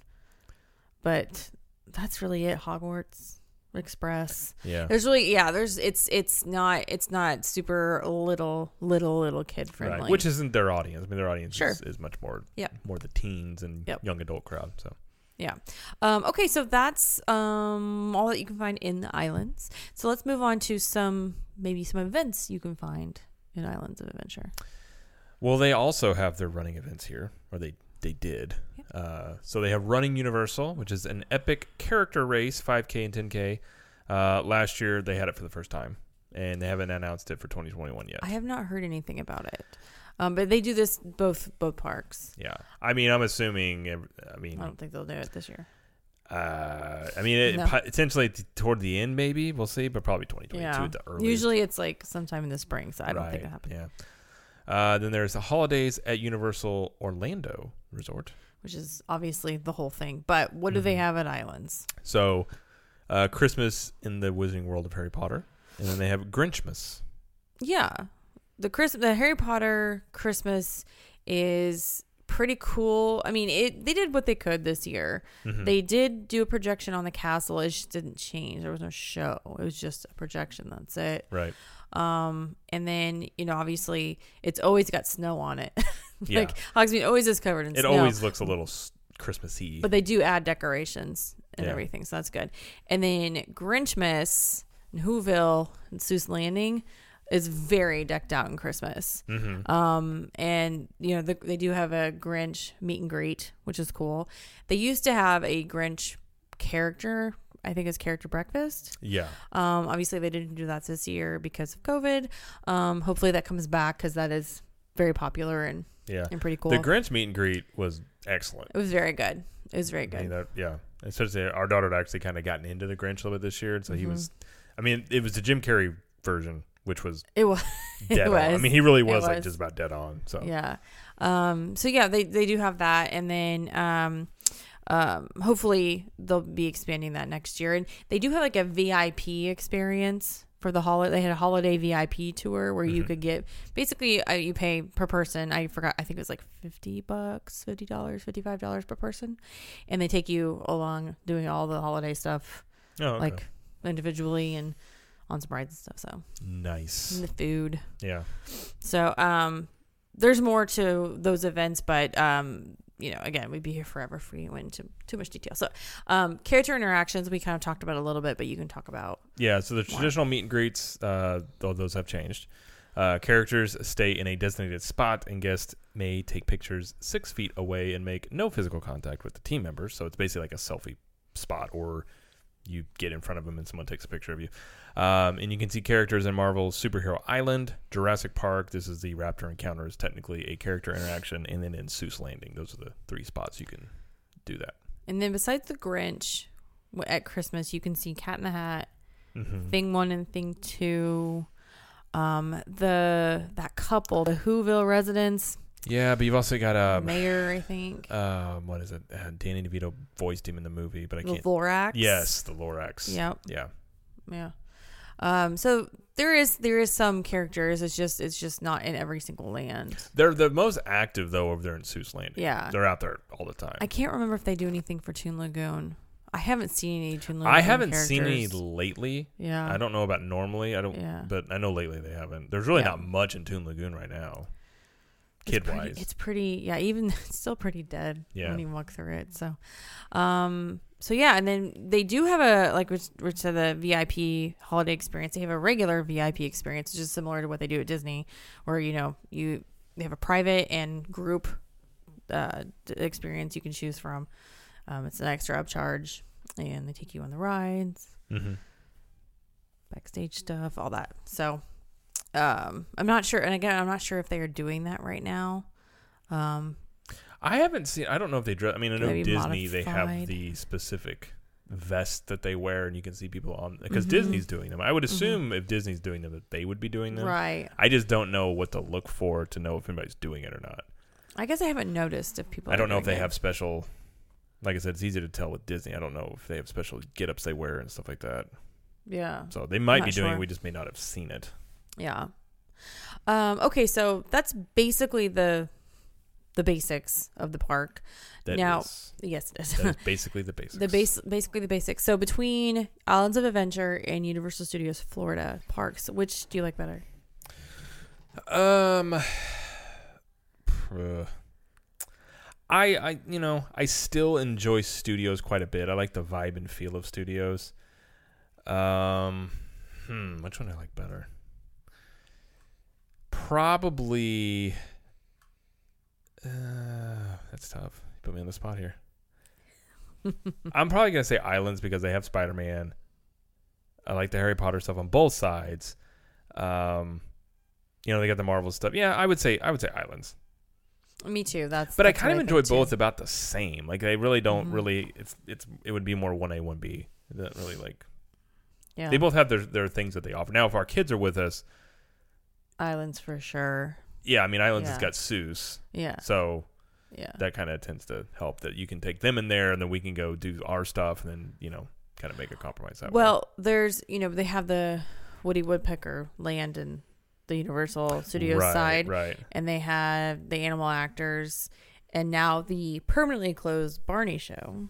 But that's really it. Hogwarts Express. Yeah. There's really, yeah. There's it's it's not it's not super little little little kid friendly. Right. Which isn't their audience. I mean, their audience Sure. is, is much more yeah more the teens and Yep. young adult crowd. So Yeah. Um, okay, so that's um, all that you can find in the islands. So let's move on to some maybe some events you can find in Islands of Adventure. Well, they also have their running events here, or they they did. Uh, so they have Running Universal, which is an epic character race, 5K and 10K. Uh, last year they had it for the first time, and they haven't announced it for 2021 yet. I have not heard anything about it, um, but they do this both both parks. yeah, I mean, I'm assuming. I mean, I don't think they'll do it this year. uh, I mean, it, No. potentially toward the end, maybe we'll see, but probably 2022 Yeah. at the earliest. Usually it's like sometime in the spring, so I don't think it happened. Yeah. Uh, then there's the holidays at Universal Orlando Resort. which is obviously the whole thing. But what do they Mhm. have at Islands? So, uh, Christmas in the Wizarding World of Harry Potter, and then they have Grinchmas. Yeah, the Chris the Harry Potter Christmas is pretty cool. I mean, it they did what they could this year. Mhm. They did do a projection on the castle. It just didn't change. There was no show. It was just a projection. That's it. right. Um, and then you know, obviously, it's always got snow on it. [laughs] Yeah. like Hogsmeade always is covered in It snow. It always looks a little s- Christmassy. but they do add decorations and Yeah. everything, so that's good. And then Grinchmas in Whoville and Seuss Landing is very decked out in Christmas. hmm Um, and you know the, they do have a Grinch meet and greet, which is cool. They used to have a Grinch character. I think it's character breakfast. Yeah. Um, obviously they didn't do that this year because of COVID. Um, hopefully that comes back because that is very popular and, Yeah. and pretty cool. The Grinch meet and greet was excellent. it was very good. It was very I mean, good. that, yeah. Especially our daughter had actually kind of gotten into the Grinch a little bit this year, and so he Mhm. was. I mean, it was the Jim Carrey version, which was It was. [laughs] It dead on. I mean, he really It was, like just about dead on. So Yeah. Um, so yeah, they, they do have that. And then, um, um, hopefully they'll be expanding that next year. And they do have like a VIP experience for the holiday. They had a holiday VIP tour where you Mhm. could get basically uh, you pay per person. I forgot. I think it was like 50 bucks, $50, $55 per person. And they take you along doing all the holiday stuff oh, okay. like individually and on some rides and stuff. So nice. and the food. Yeah. So um there's more to those events, but um you know, again, we'd be here forever if we went into too much detail. So, um, character interactions, we kind of talked about a little bit, but you can talk about. Yeah, so the More. traditional meet and greets, uh, though those have changed. Uh, characters stay in a designated spot, and guests may take pictures six feet away and make no physical contact with the team members. So it's basically like a selfie spot, or you get in front of them and someone takes a picture of you. Um, and you can see characters in Marvel's Superhero Island, Jurassic Park. This is the Raptor encounter, is technically a character interaction, and then in Seuss Landing. Those are the three spots you can do that. And then besides the Grinch, at Christmas, you can see Cat in the Hat, Mm-hmm. Thing One and Thing Two, um, the that couple, the Whoville residents, Yeah, but you've also got um, mayor, I think, [laughs] um, what is it? Uh, Danny DeVito voiced him in the movie, but I can't. The Lorax. Yes, the Lorax. Yep. Yeah. Yeah. Um, so there is there is some characters. It's just it's just not in every single land. They're the most active though over there in Seuss Landing. Yeah. They're out there all the time. I can't remember if they do anything for Toon Lagoon. I haven't seen any Toon Lagoon. I haven't seen any lately. Yeah. I don't know about normally. I don't. Yeah. But I know lately they haven't. There's really Yeah. not much in Toon Lagoon right now. Kid wise. It's pretty. Yeah. Even [laughs] it's still pretty dead Yeah. when you walk through it. So, um. So yeah, and then they do have a like Rich, Rich said the VIP holiday experience. They have a regular VIP experience, which is similar to what they do at Disney, where you know you they have a private and group uh, experience you can choose from. Um, it's an extra upcharge, and they take you on the rides, hmm backstage stuff, all that. So, um, I'm not sure, and again, I'm not sure if they are doing that right now. Um, I haven't seen. I don't know if they dress. I mean, I know Maybe Disney. They have modified. the specific vest that they wear, and you can see people on because Mhm. Disney's doing them. I would Mhm. assume if Disney's doing them, that they would be doing them. right. I just don't know what to look for to know if anybody's doing it or not. I guess I haven't noticed if people. I are don't know if doing they it. have special. Like I said, it's easy to tell with Disney. I don't know if they have special get-ups they wear and stuff like that. Yeah. So they might Not be doing sure. it. We just may not have seen it. Yeah. Um, okay, so that's basically the the basics of the park. That Now- is- Yes, it is. [laughs] basically the basics. the base basically the basics. So between Islands of Adventure and Universal Studios Florida parks, which do you like better? Um, uh, [sighs] I I you know I still enjoy studios quite a bit. I like the vibe and feel of studios. Um, hmm, which one I like better? Probably. Uh, that's tough. You put me on the spot here. [laughs] I'm probably gonna say Islands because they have Spider Man. I like the Harry Potter stuff on both sides. Um, you know they got the Marvel stuff. Yeah, I would say I would say Islands, Me too. That's but I kind of enjoy think, too. both about the same. Like they really don't Mhm. really. It's it's it would be more one A one B. Doesn't really like Yeah. they both have their their things that they offer. Now if our kids are with us, Islands for sure. Yeah, I mean, Islands has Yeah. got Seuss, Yeah. so Yeah. that kind of tends to help that you can take them in there and then we can go do our stuff and then you know kind of make a compromise that way. Well, there's you know they have the Woody Woodpecker land in the Universal Studios right, side, right? and they have the animal actors, and now the permanently closed Barney show.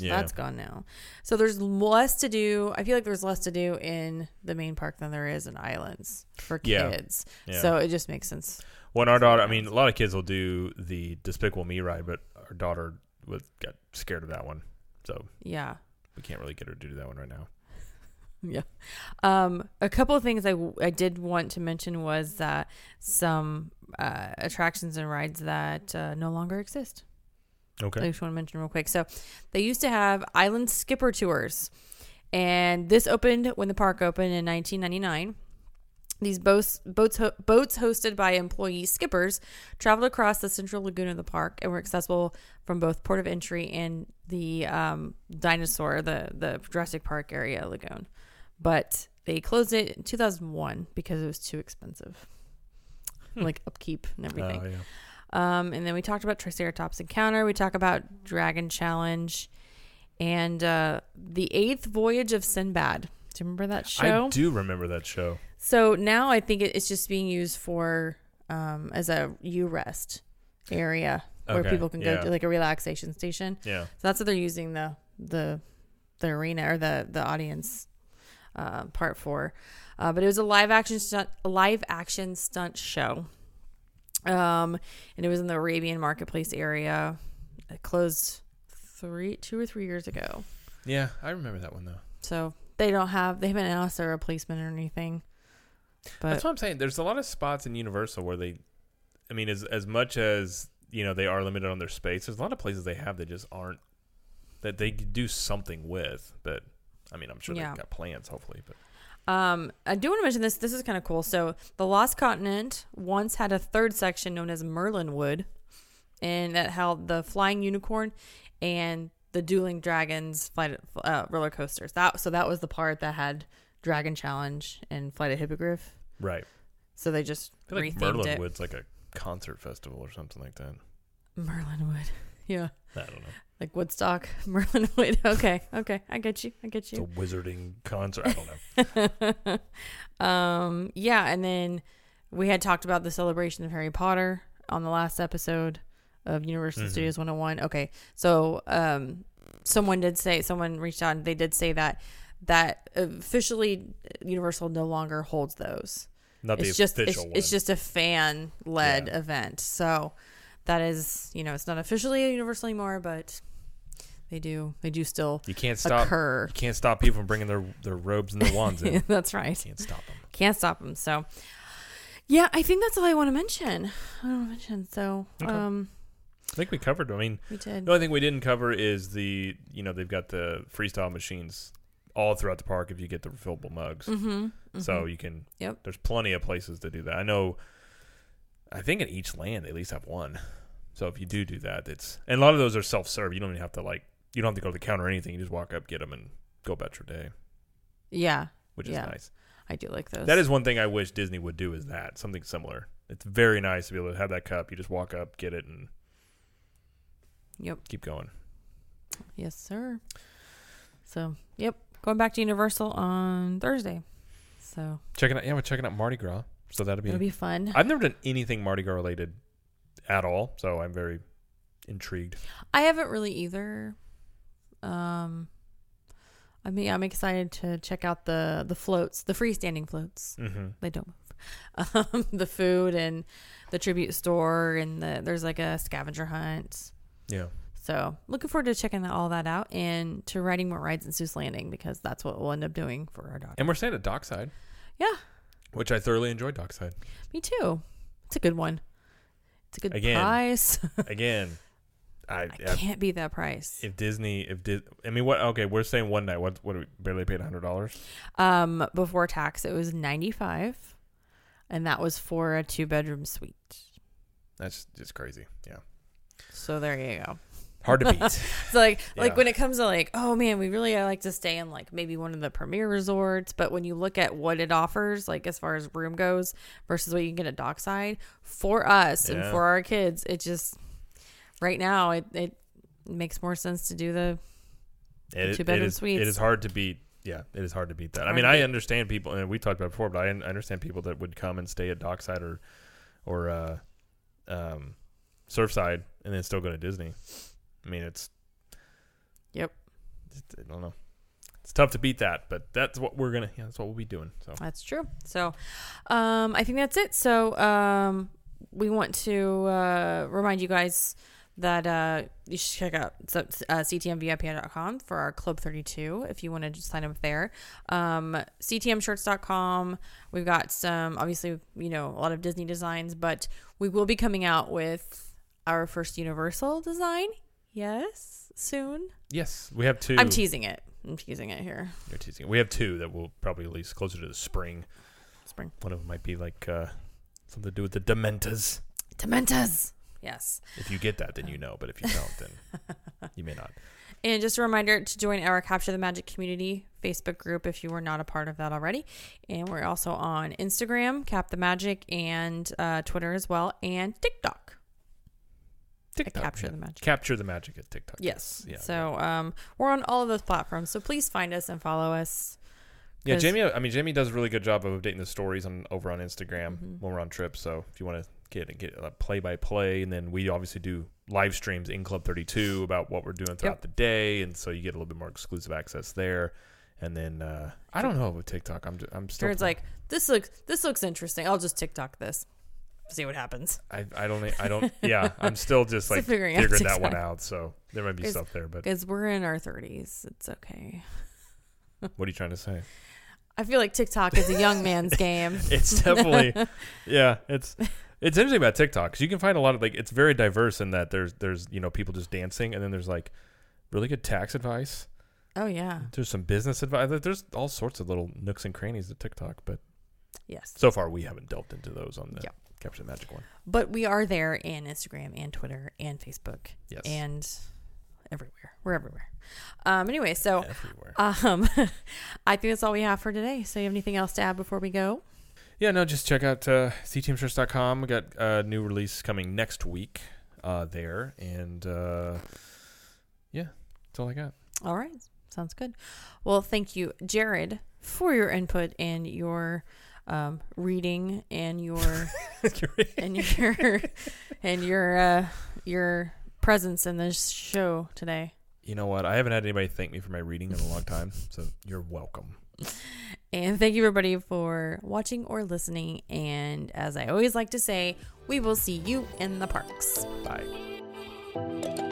So Yeah. that's gone now. So there's less to do. I feel like there's less to do in the main park than there is in Islands for kids. Yeah. So it just makes sense. When our daughter, I mean, a lot of kids will do the Despicable Me ride, but our daughter was got scared of that one, so Yeah. we can't really get her to do that one right now. [laughs] Yeah. Um, a couple of things I, I did want to mention was that some uh, attractions and rides that uh, no longer exist. I Okay. just want to mention real quick. So they used to have island skipper tours, and this opened when the park opened in 1999. These boats boats ho- boats hosted by employee skippers traveled across the central lagoon of the park and were accessible from both port of entry and the um, dinosaur, the the Jurassic Park area lagoon. But they closed it in 2001 because it was too expensive, like upkeep and everything. Oh, yeah. Um, and then we talked about Triceratops Encounter. We talk about Dragon Challenge, and uh, the Eighth Voyage of Sinbad. Do you remember that show? I do remember that show. So now I think it's just being used for um, as a U rest area where Okay, people can go yeah. to like a relaxation station. Yeah. So that's what they're using the the the arena or the the audience uh, part for. Uh, but it was a live action stunt, a live action stunt show. Um, and it was in the Arabian Marketplace area. It closed three, two or three years ago. Yeah, I remember that one though. So they don't have, they haven't announced a replacement or anything. But That's what I'm saying. There's a lot of spots in Universal where they, I mean, as as much as you know they are limited on their space, there's a lot of places they have that just aren't that they could do something with. But I mean, I'm sure Yeah. they've got plans, hopefully. But Um, I do want to mention this. This is kind of cool. So, the Lost Continent once had a third section known as Merlin Wood, and that held the Flying Unicorn and the Dueling Dragons flight uh, roller coasters. That so that was the part that had Dragon Challenge and Flight of Hippogriff. right, So they just I feel like Merlin it. Wood's like a concert festival or something like that. Merlin Wood, [laughs] yeah, I don't know. Like Woodstock. [laughs] Merlin Wood. Okay, okay, I get you. I get It's a you. wizarding concert. I don't know. [laughs] um, yeah, and then we had talked about the celebration of Harry Potter on the last episode of Universal Mhm. Studios 101. Okay, so um, someone did say someone reached out and they did say that that officially Universal no longer holds those. Not the it's just it's, official one. it's just a fan led Yeah. event. So that is you know it's not officially a Universal anymore, but they do they do still you can't stop. occur. You can't stop people from bringing their their robes and their wands in. [laughs] That's right. can't stop them. Can't stop them. So, yeah, I think that's all I want to mention. I don't want to mention. So, Okay. um, I think we covered. I mean, we did. The only thing we didn't cover is the you know they've got the freestyle machines all throughout the park if you get the refillable mugs. Mm-hmm. So you can. Yep. There's plenty of places to do that. I know. I think in each land they at least have one. So if you do do that, it's and a lot of those are self serve. You don't even have to like you don't have to go to the counter or anything. You just walk up, get them, and go about your day, yeah, which Yeah. is nice. I do like those. That is one thing I wish Disney would do is that something similar. It's very nice to be able to have that cup. You just walk up, get it, and Yep. keep going. Yes, sir. So, yep. Going back to Universal on Thursday. So Checking out, yeah, we're checking out Mardi Gras. So that'll be it'll be fun. I've never done anything Mardi Gras related at all, so I'm very intrigued. I haven't really either. Um, I mean, I'm excited to check out the the floats, the freestanding floats. Mm-hmm. they don't move. Um, [laughs] the food and the tribute store and the there's like a scavenger hunt. Yeah. So looking forward to checking all that out and to riding more rides in Seuss Landing because that's what we'll end up doing for our daughter. And we're staying at Dockside. Yeah. Which I thoroughly enjoyed Dockside. Me too. It's a good one. It's a good Again, price. [laughs] Again, I, I I can't beat that price. if Disney if Dis, I mean what okay, we're saying one night. What what do we barely paid hundred dollars? Um, before tax, it was ninety five, and that was for a two bedroom suite. That's just crazy. Yeah. So there you go. Hard to beat. [laughs] So like [laughs] like when it comes to like, oh man, we really like to stay in like maybe one of the premier resorts, but when you look at what it offers, like as far as room goes versus what you can get at Dockside, for us and for our kids, it just right now it, it makes more sense to do the It, Two bedroom suites. It is hard to beat. Yeah, it is hard to beat that. I mean, I understand people, and we talked about it before, but I un- understand people that would come and stay at Dockside or, or, uh, um, Surfside and then still go to Disney. I mean, it's. Yep. it's- I don't know. It's tough to beat that, but that's what we're gonna. Yeah, that's what we'll be doing. So That's true. So, um, I think that's it. So, um, we want to uh, remind you guys that uh, you should check out so, uh, ctmvip.com for our Club 32 if you want to just sign up there. Um, ctmshirts.com. We've got some, obviously, you know, a lot of Disney designs, but we will be coming out with our first Universal design. Yes, soon. yes, we have two. I'm teasing it. I'm teasing it here. You're teasing. We have two that will probably release closer to the spring. Spring. One of them might be like uh, something to do with the Dementors. Dementors. Yes. If you get that, then you know. But if you don't, then [laughs] you may not. And just a reminder to join our Capture the Magic community Facebook group if you were not a part of that already. And we're also on Instagram, Cap the Magic, and uh, Twitter as well, and TikTok. TikTok, Capture yeah. the Magic. Capture the magic at TikTok. Yes. Yeah. So um, we're on all of those platforms. So please find us and follow us. Yeah, Jamie. I mean, Jamie does a really good job of updating the stories on over on Instagram Mhm. when we're on trips. So if you want to get get a play by play, and then we obviously do live streams in Club Thirty Two about what we're doing throughout Yep. the day, and so you get a little bit more exclusive access there. And then uh, I don't know with TikTok. I'm I'm still. It's like this looks this looks interesting. I'll just TikTok this, see what happens. I, I don't I don't yeah I'm still just [laughs] like figuring figuring, that one out. So there might be stuff there, but Because we're in our thirties, it's okay. [laughs] what are you trying to say? I feel like TikTok is a young man's [laughs] game. It's definitely yeah. It's it's interesting about TikTok because you can find a lot of like it's very diverse in that there's there's you know people just dancing and then there's like really good tax advice. Oh yeah. There's some business advice. There's all sorts of little nooks and crannies of TikTok, but Yes. so far we haven't delved into those on the Yeah. Capture Magic one. But we are there in Instagram and Twitter and Facebook Yes, and everywhere. We're everywhere. Um, anyway, so everywhere. um, [laughs] I think that's all we have for today. So, you have anything else to add before we go? Yeah, no, just check out uh, ctmshirts.com. We got a new release coming next week uh, there, and uh, yeah, that's all I got. All right, sounds good. Well, thank you, Jared, for your input and your um, reading and your [laughs] and your and your uh, your presence in this show today. you know what? I haven't had anybody thank me for my reading in a long time, so you're welcome. And thank you, everybody, for watching or listening. And as I always like to say, we will see you in the parks. Bye.